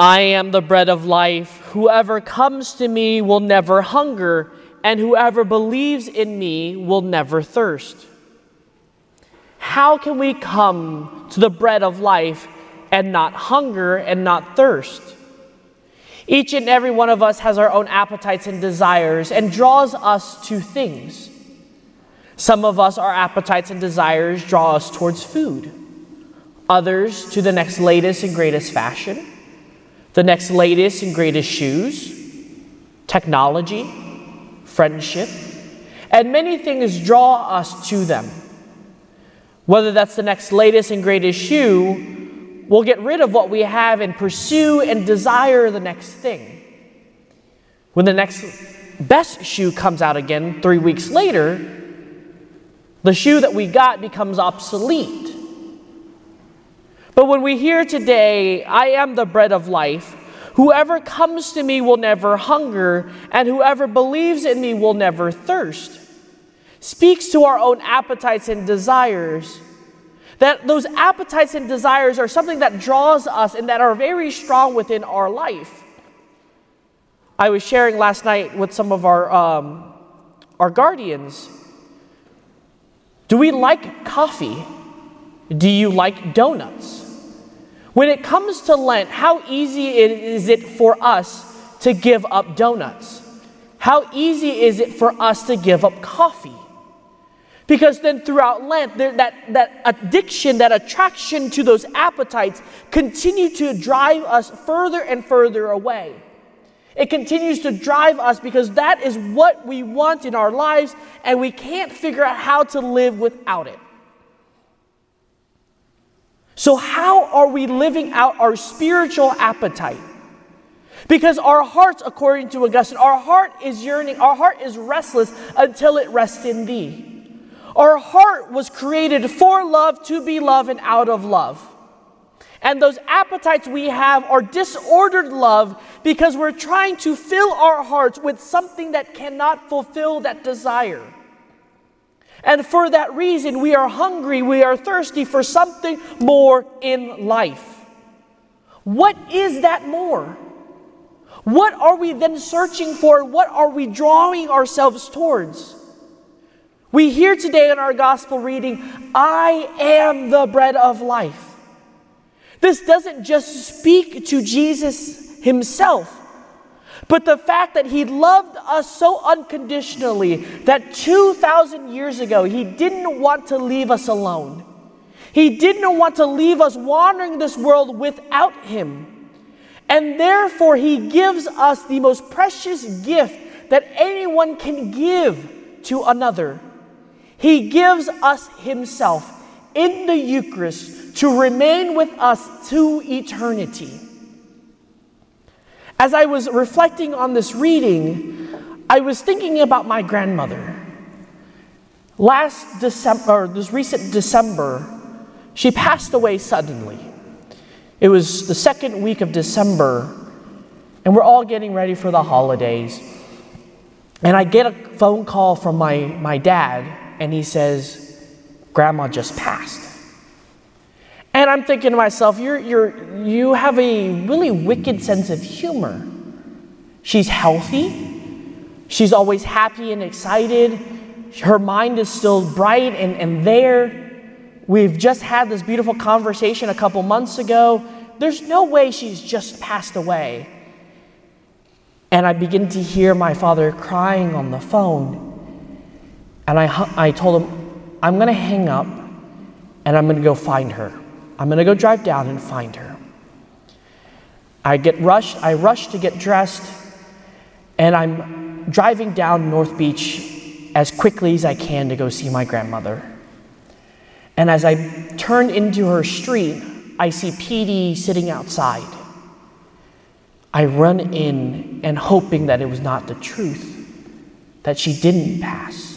I am the bread of life. Whoever comes to me will never hunger, and whoever believes in me will never thirst. How can we come to the bread of life and not hunger and not thirst? Each and every one of us has our own appetites and desires and draws us to things. Some of us, our appetites and desires draw us towards food, others to the next latest and greatest fashion, the next latest and greatest shoes, technology, friendship, and many things draw us to them. Whether that's the next latest and greatest shoe, we'll get rid of what we have and pursue and desire the next thing. When the next best shoe comes out again three weeks later, the shoe that we got becomes obsolete. But when we hear today, I am the bread of life, whoever comes to me will never hunger, and whoever believes in me will never thirst, speaks to our own appetites and desires. That those appetites and desires are something that draws us and that are very strong within our life. I was sharing last night with some of our, um, our guardians do we like coffee? Do you like donuts? When it comes to Lent, how easy is it for us to give up donuts? How easy is it for us to give up coffee? Because then throughout Lent, there, that, that addiction, that attraction to those appetites continue to drive us further and further away. It continues to drive us because that is what we want in our lives, and we can't figure out how to live without it. So, how are we living out our spiritual appetite? Because our hearts, according to Augustine, our heart is yearning, our heart is restless until it rests in thee. Our heart was created for love, to be love, and out of love. And those appetites we have are disordered love because we're trying to fill our hearts with something that cannot fulfill that desire. And for that reason, we are hungry, we are thirsty for something more in life. What is that more? What are we then searching for? What are we drawing ourselves towards? We hear today in our gospel reading, I am the bread of life. This doesn't just speak to Jesus himself, but the fact that he loved us so unconditionally that 2,000 years ago he didn't want to leave us alone. He didn't want to leave us wandering this world without him. And therefore, he gives us the most precious gift that anyone can give to another. He gives us himself in the Eucharist to remain with us to eternity. As I was reflecting on this reading, I was thinking about my grandmother. Last December, this recent December, she passed away suddenly. It was the second week of December, and we're all getting ready for the holidays. And I get a phone call from my, my dad, and he says, Grandma just passed. And I'm thinking to myself, you're, you're, you have a really wicked sense of humor. She's healthy, she's always happy and excited, her mind is still bright and, and there. We've just had this beautiful conversation a couple months ago. There's no way she's just passed away. And I begin to hear my father crying on the phone. And I, I told him, I'm going to hang up and I'm going to go find her. I'm going to go drive down and find her. I get rushed, I rush to get dressed, and I'm driving down North Beach as quickly as I can to go see my grandmother. And as I turn into her street, I see PD sitting outside. I run in and hoping that it was not the truth, that she didn't pass.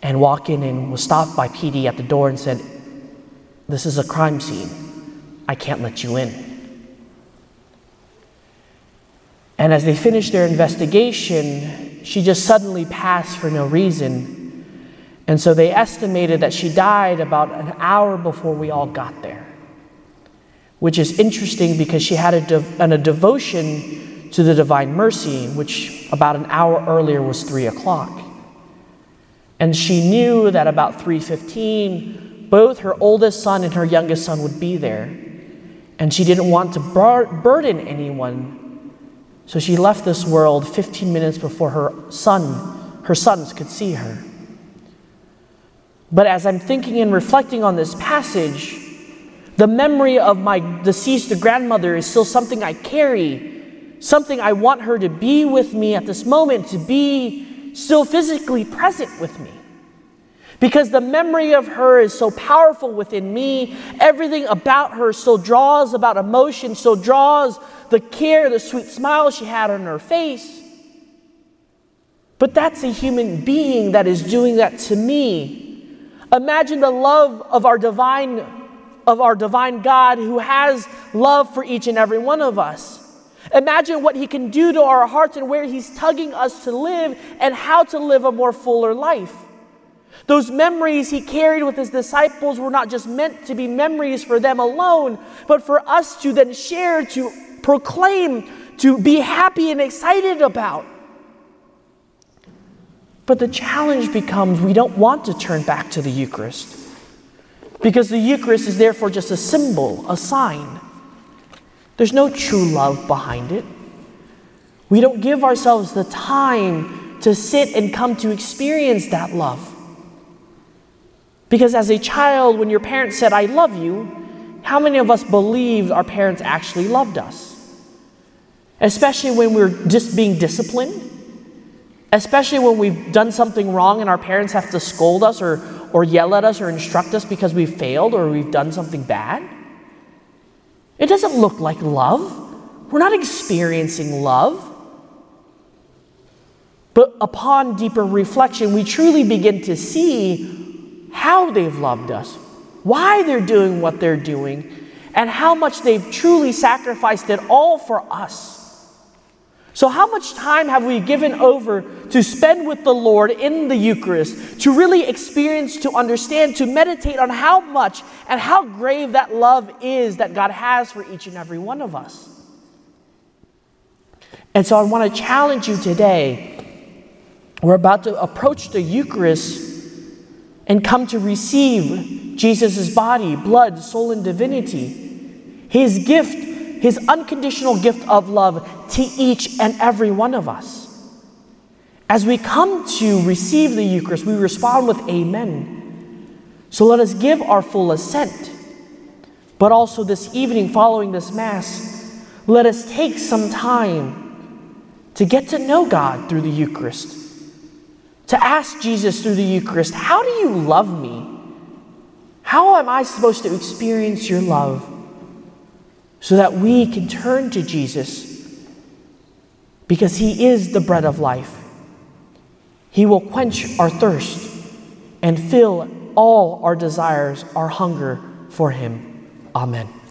And walk in and was stopped by PD at the door and said, this is a crime scene. I can't let you in. And as they finished their investigation, she just suddenly passed for no reason. And so they estimated that she died about an hour before we all got there. which is interesting because she had a, de- a devotion to the Divine Mercy, which about an hour earlier was 3 o'clock. And she knew that about 3:15 both her oldest son and her youngest son would be there. And she didn't want to bur- burden anyone. So she left this world 15 minutes before her son, her sons could see her. But as I'm thinking and reflecting on this passage, the memory of my deceased grandmother is still something I carry, something I want her to be with me at this moment, to be still physically present with me. Because the memory of her is so powerful within me. Everything about her still draws about emotion, still draws the care, the sweet smile she had on her face. But that's a human being that is doing that to me. Imagine the love of our divine of our divine God who has love for each and every one of us. Imagine what he can do to our hearts and where he's tugging us to live and how to live a more fuller life. Those memories he carried with his disciples were not just meant to be memories for them alone, but for us to then share, to proclaim, to be happy and excited about. But the challenge becomes we don't want to turn back to the Eucharist because the Eucharist is therefore just a symbol, a sign. There's no true love behind it. We don't give ourselves the time to sit and come to experience that love. Because as a child, when your parents said, I love you, how many of us believed our parents actually loved us? Especially when we're just being disciplined especially when we've done something wrong and our parents have to scold us or, or yell at us or instruct us because we've failed or we've done something bad. It doesn't look like love. We're not experiencing love. But upon deeper reflection, we truly begin to see how they've loved us, why they're doing what they're doing, and how much they've truly sacrificed it all for us. So, how much time have we given over to spend with the Lord in the Eucharist, to really experience, to understand, to meditate on how much and how grave that love is that God has for each and every one of us? And so, I want to challenge you today. We're about to approach the Eucharist and come to receive Jesus' body, blood, soul, and divinity, his gift, his unconditional gift of love to each and every one of us. As we come to receive the Eucharist, we respond with Amen. So let us give our full assent. But also this evening, following this Mass, let us take some time to get to know God through the Eucharist. To ask Jesus through the Eucharist, How do you love me? How am I supposed to experience your love? So that we can turn to Jesus because He is the bread of life. He will quench our thirst and fill all our desires, our hunger for Him. Amen.